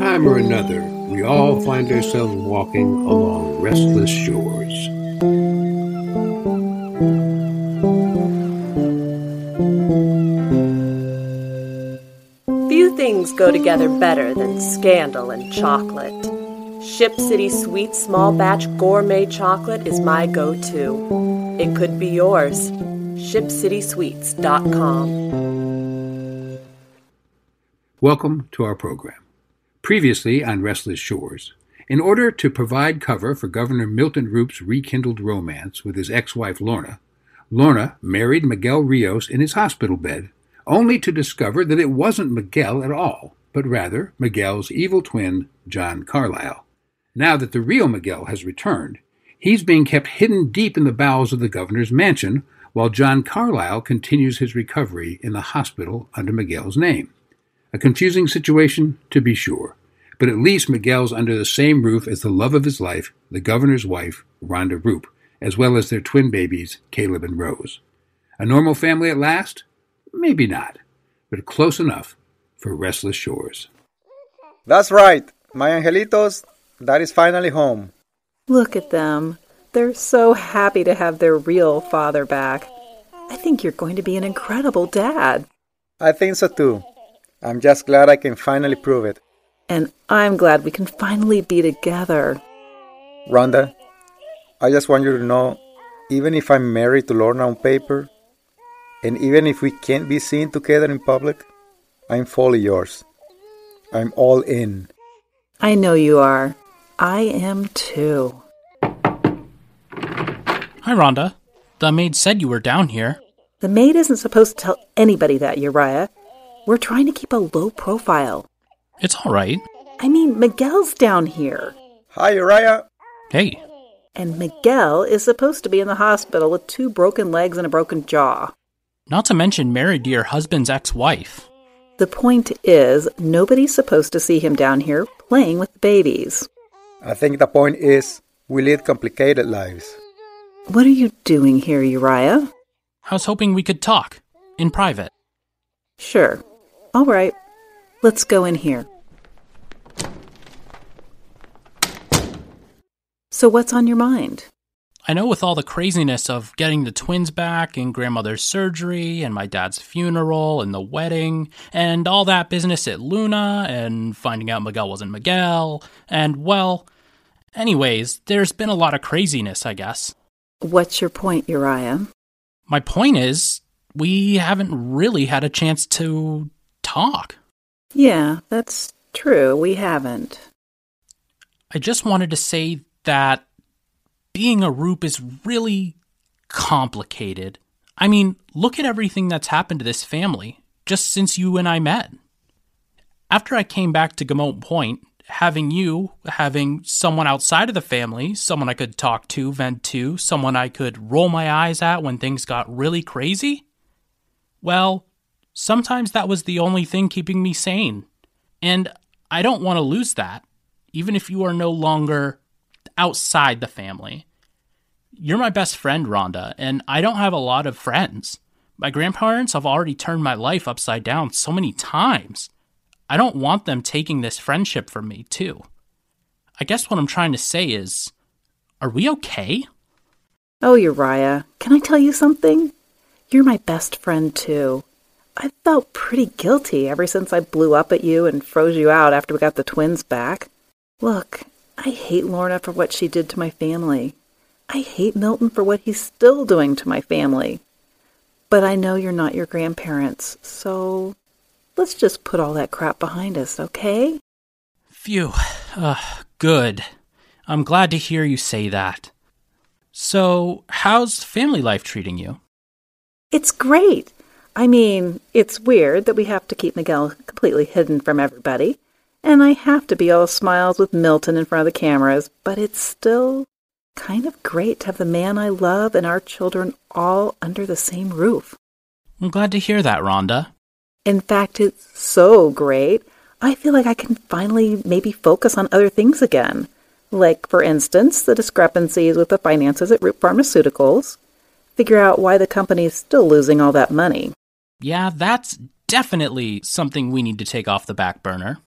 Time or another, we all find ourselves walking along restless shores. Few things go together better than scandal and chocolate. Ship City Sweet Small Batch Gourmet Chocolate is my go to. It could be yours. ShipCitySweets.com. Welcome to our program. Previously on Restless Shores, in order to provide cover for Governor Milton Roupp's rekindled romance with his ex wife Lorna, Lorna married Miguel Rios in his hospital bed, only to discover that it wasn't Miguel at all, but rather Miguel's evil twin, John Carlisle. Now that the real Miguel has returned, he's being kept hidden deep in the bowels of the governor's mansion while John Carlisle continues his recovery in the hospital under Miguel's name. A confusing situation, to be sure, but at least Miguel's under the same roof as the love of his life, the governor's wife, Rhonda Roupp, as well as their twin babies, Caleb and Rose. A normal family at last? Maybe not, but close enough for restless shores. That's right, my angelitos, that is finally home. Look at them. They're so happy to have their real father back. I think you're going to be an incredible dad. I think so too. I'm just glad I can finally prove it. And I'm glad we can finally be together. Rhonda, I just want you to know even if I'm married to Lorna on paper, and even if we can't be seen together in public, I'm fully yours. I'm all in. I know you are. I am too. Hi, Rhonda. The maid said you were down here. The maid isn't supposed to tell anybody that, Uriah. We're trying to keep a low profile. It's all right. I mean, Miguel's down here. Hi, Uriah. Hey, And Miguel is supposed to be in the hospital with two broken legs and a broken jaw. not to mention married to your husband's ex wife. The point is, nobody's supposed to see him down here playing with the babies. I think the point is we lead complicated lives. What are you doing here, Uriah? I was hoping we could talk in private. Sure. All right. Let's go in here. So, what's on your mind? I know with all the craziness of getting the twins back and grandmother's surgery and my dad's funeral and the wedding and all that business at Luna and finding out Miguel wasn't Miguel and well, anyways, there's been a lot of craziness, I guess. What's your point, Uriah? My point is, we haven't really had a chance to talk. Yeah, that's true. We haven't. I just wanted to say that being a Roupp is really complicated. I mean, look at everything that's happened to this family just since you and I met. After I came back to Gamot Point, having you, having someone outside of the family, someone I could talk to, vent to, someone I could roll my eyes at when things got really crazy, well, sometimes that was the only thing keeping me sane. And I don't want to lose that, even if you are no longer outside the family. You're my best friend, Rhonda, and I don't have a lot of friends. My grandparents have already turned my life upside down so many times. I don't want them taking this friendship from me, too. I guess what I'm trying to say is are we okay? Oh, Uriah, can I tell you something? You're my best friend, too. I've felt pretty guilty ever since I blew up at you and froze you out after we got the twins back. Look, I hate Lorna for what she did to my family. I hate Milton for what he's still doing to my family. But I know you're not your grandparents, so let's just put all that crap behind us, okay? Phew. Uh, good. I'm glad to hear you say that. So, how's family life treating you? It's great. I mean, it's weird that we have to keep Miguel completely hidden from everybody, and I have to be all smiles with Milton in front of the cameras, but it's still kind of great to have the man I love and our children all under the same roof. I'm glad to hear that, Rhonda. In fact, it's so great. I feel like I can finally maybe focus on other things again. Like, for instance, the discrepancies with the finances at Roupp Pharmaceuticals. Figure out why the company is still losing all that money yeah, that's definitely something we need to take off the back burner.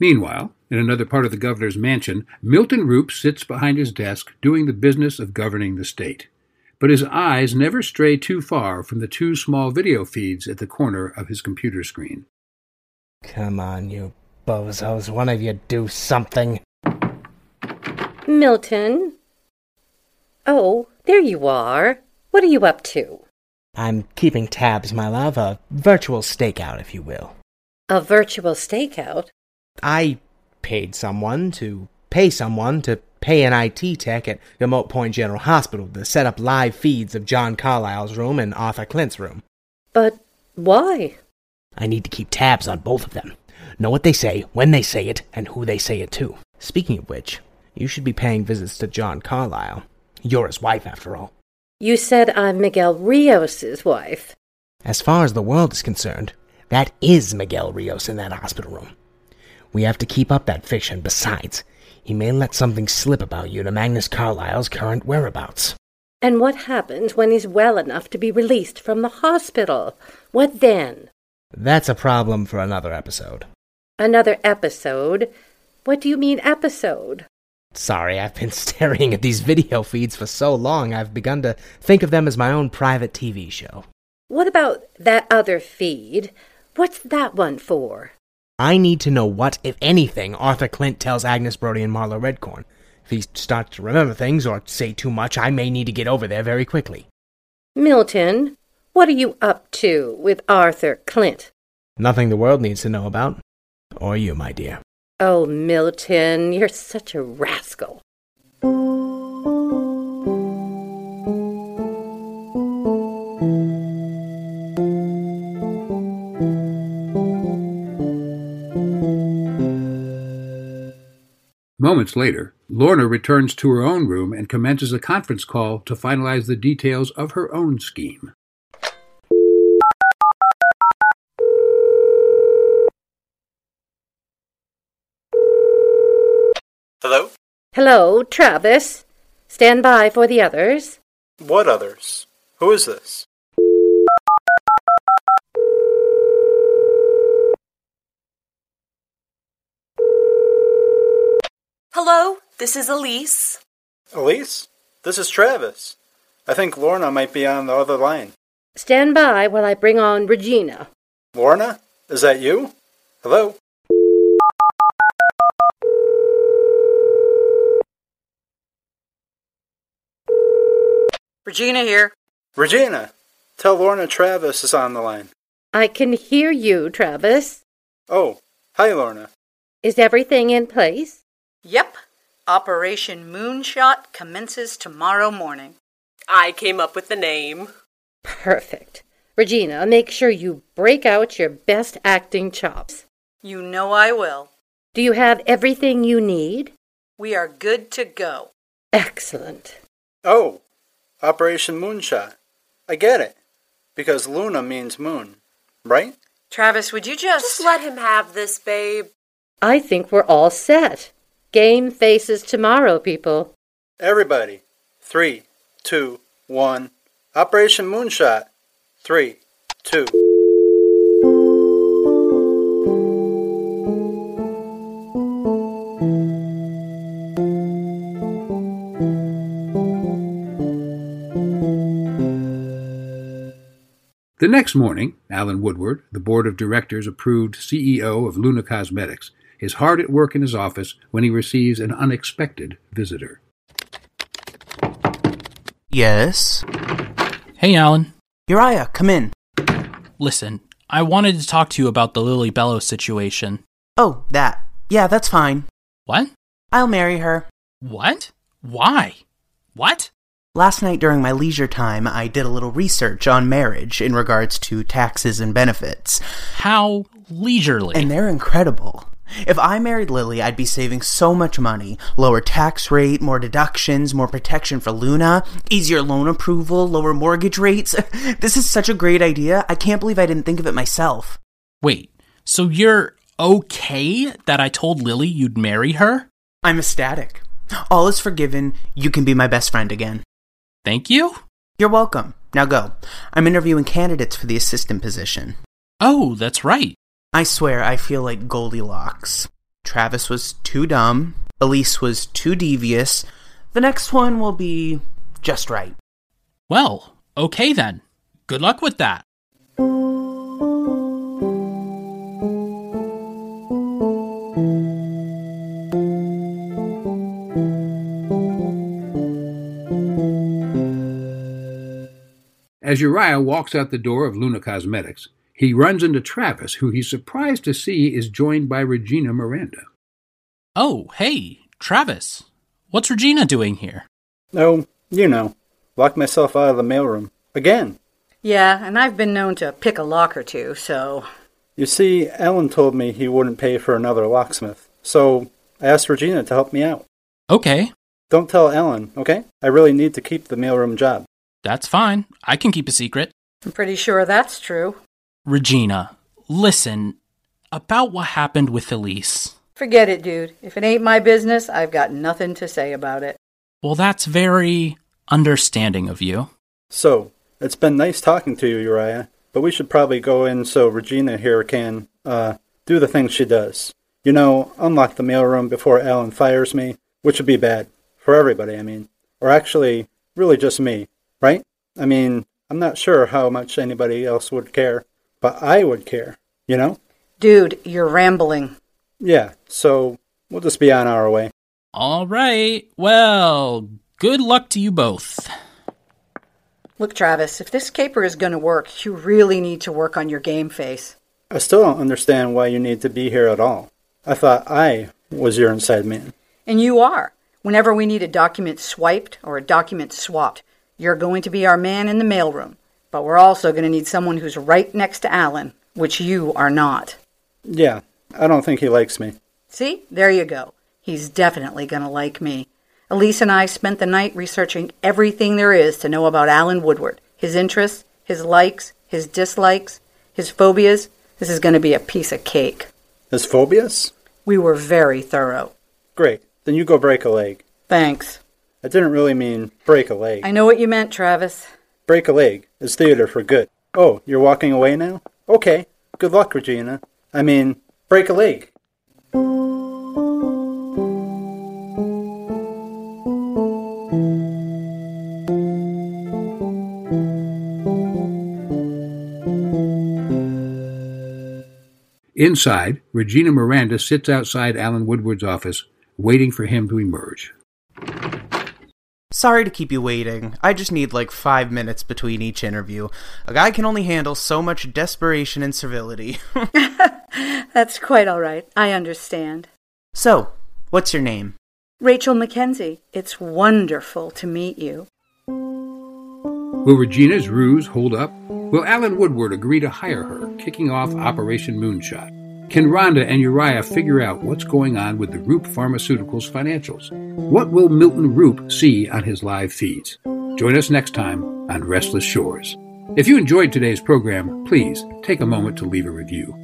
Meanwhile, in another part of the governor's mansion, Milton Roupp sits behind his desk doing the business of governing the state. But his eyes never stray too far from the two small video feeds at the corner of his computer screen. Come on, you bozos. One of you do something. Milton? Oh, there you are. What are you up to? I'm keeping tabs, my love. A virtual stakeout, if you will. A virtual stakeout? I paid someone to pay someone to pay an IT tech at Remote Point General Hospital to set up live feeds of John Carlisle's room and Arthur Klint's room. But why? I need to keep tabs on both of them. Know what they say, when they say it, and who they say it to. Speaking of which, you should be paying visits to John Carlisle. You're his wife, after all. You said I'm Miguel Rios's wife. As far as the world is concerned, that is Miguel Rios in that hospital room. We have to keep up that fiction. Besides, he may let something slip about you to Magnus Carlisle's current whereabouts. And what happens when he's well enough to be released from the hospital? What then? That's a problem for another episode. Another episode? What do you mean, episode? Sorry, I've been staring at these video feeds for so long I've begun to think of them as my own private TV show. What about that other feed? What's that one for? I need to know what, if anything, Arthur Klint tells Agnes Brody and Marlowe Redcorn. If he starts to remember things or say too much, I may need to get over there very quickly. Milton, what are you up to with Arthur Klint? Nothing the world needs to know about. Or you, my dear. Oh, Milton, you're such a rascal. Moments later, Lorna returns to her own room and commences a conference call to finalize the details of her own scheme. Hello? Hello, Travis. Stand by for the others. What others? Who is this? Hello, this is Elise. Elise? This is Travis. I think Lorna might be on the other line. Stand by while I bring on Regina. Lorna? Is that you? Hello? Regina here. Regina! Tell Lorna Travis is on the line. I can hear you, Travis. Oh, hi, Lorna. Is everything in place? Yep. Operation Moonshot commences tomorrow morning. I came up with the name. Perfect. Regina, make sure you break out your best acting chops. You know I will. Do you have everything you need? We are good to go. Excellent. Oh, Operation Moonshot. I get it. Because Luna means moon, right? Travis, would you just. Just let him have this, babe. I think we're all set. Game faces tomorrow, people. Everybody. Three, two, one. Operation Moonshot. Three, two. The next morning, Alan Woodward, the board of directors approved CEO of Luna Cosmetics, is hard at work in his office when he receives an unexpected visitor. Yes? Hey, Alan. Uriah, come in. Listen, I wanted to talk to you about the Lily Belo's situation. Oh, that. Yeah, that's fine. What? I'll marry her. What? Why? What? Last night during my leisure time, I did a little research on marriage in regards to taxes and benefits. How leisurely. And they're incredible. If I married Lily, I'd be saving so much money. Lower tax rate, more deductions, more protection for Luna, easier loan approval, lower mortgage rates. this is such a great idea. I can't believe I didn't think of it myself. Wait, so you're okay that I told Lily you'd marry her? I'm ecstatic. All is forgiven. You can be my best friend again. Thank you? You're welcome. Now go. I'm interviewing candidates for the assistant position. Oh, that's right. I swear I feel like Goldilocks. Travis was too dumb. Elise was too devious. The next one will be just right. Well, okay then. Good luck with that. As Uriah walks out the door of Luna Cosmetics, he runs into Travis, who he's surprised to see is joined by Regina Miranda. Oh, hey, Travis. What's Regina doing here? Oh, you know, locked myself out of the mailroom. Again. Yeah, and I've been known to pick a lock or two, so. You see, Alan told me he wouldn't pay for another locksmith, so I asked Regina to help me out. Okay, Don't tell Alan, okay? I really need to keep the mailroom job. that's fine. I can keep a secret. I'm pretty sure that's true. Regina, listen about what happened with Elise. Forget it, dude. If it ain't my business, I've got nothing to say about it. Well, that's very understanding of you. So, it's been nice talking to you, Uriah, but we should probably go in so Regina here can, uh, do the things she does. You know, unlock the mailroom before Alan fires me, which would be bad. For everybody, I mean. Or actually, really just me, right? I mean, I'm not sure how much anybody else would care, but I would care, you know? Dude, you're rambling. Yeah, so we'll just be on our way. All right. Well, good luck to you both. Look, Travis, if this caper is going to work, you really need to work on your game face. I still don't understand why you need to be here at all. I thought I was your inside man. And you are. Whenever we need a document swiped or a document swapped, you're going to be our man in the mailroom. But we're also going to need someone who's right next to Alan, which you are not. Yeah, I don't think he likes me. See? There you go. He's definitely going to like me. Elise and I spent the night researching everything there is to know about Alan Woodward his interests, his likes, his dislikes, his phobias. This is going to be a piece of cake. His phobias? We were very thorough. Great. Then you go break a leg. Thanks. I didn't really mean break a leg. I know what you meant, Travis. Break a leg is theater for good. Oh, you're walking away now? Okay. Good luck, Regina. I mean, break a leg. Inside, Regina Miranda sits outside Alan Woodward's office, waiting for him to emerge. Sorry to keep you waiting. I just need like five minutes between each interview. A guy can only handle so much desperation and servility. That's quite all right. I understand. so, what's your name? Rachel Mackenzie, it's wonderful to meet you. Will Regina's ruse hold up? Will Alan Woodward agree to hire her, kicking off Operation Moonshot? Can Rhonda and Uriah figure out what's going on with the Roupp Pharmaceuticals financials? What will Milton Roupp see on his live feeds? Join us next time on Restless Shores. If you enjoyed today's program, please take a moment to leave a review.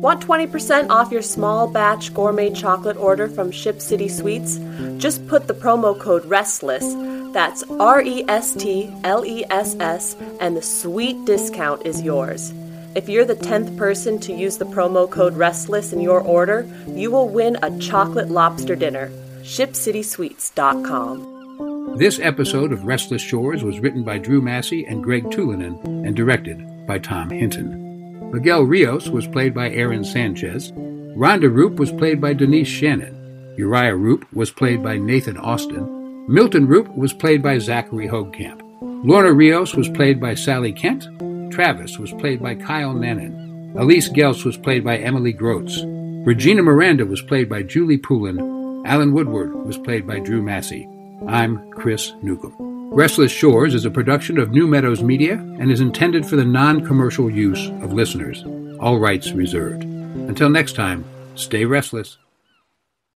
Want 20% off your small batch gourmet chocolate order from Ship City Sweets? Just put the promo code RESTLESS, that's R E S T L E S S, and the sweet discount is yours. If you're the 10th person to use the promo code RESTLESS in your order, you will win a chocolate lobster dinner. ShipCitySweets.com. This episode of Restless Shores was written by Drew Massey and Greg Tulinen and directed by Tom Hinton. Miguel Rios was played by Aaron Sanchez. Rhonda Roupp was played by Denise Shannon. Uriah Roupp was played by Nathan Austin. Milton Roupp was played by Zachary Hoagkamp. Lorna Rios was played by Sally Kent. Travis was played by Kyle Nannon. Elise Gels was played by Emily Groats. Regina Miranda was played by Julie Poulin. Alan Woodward was played by Drew Massey. I'm Chris Newcomb. Restless Shores is a production of New Meadows Media and is intended for the non commercial use of listeners. All rights reserved. Until next time, stay restless.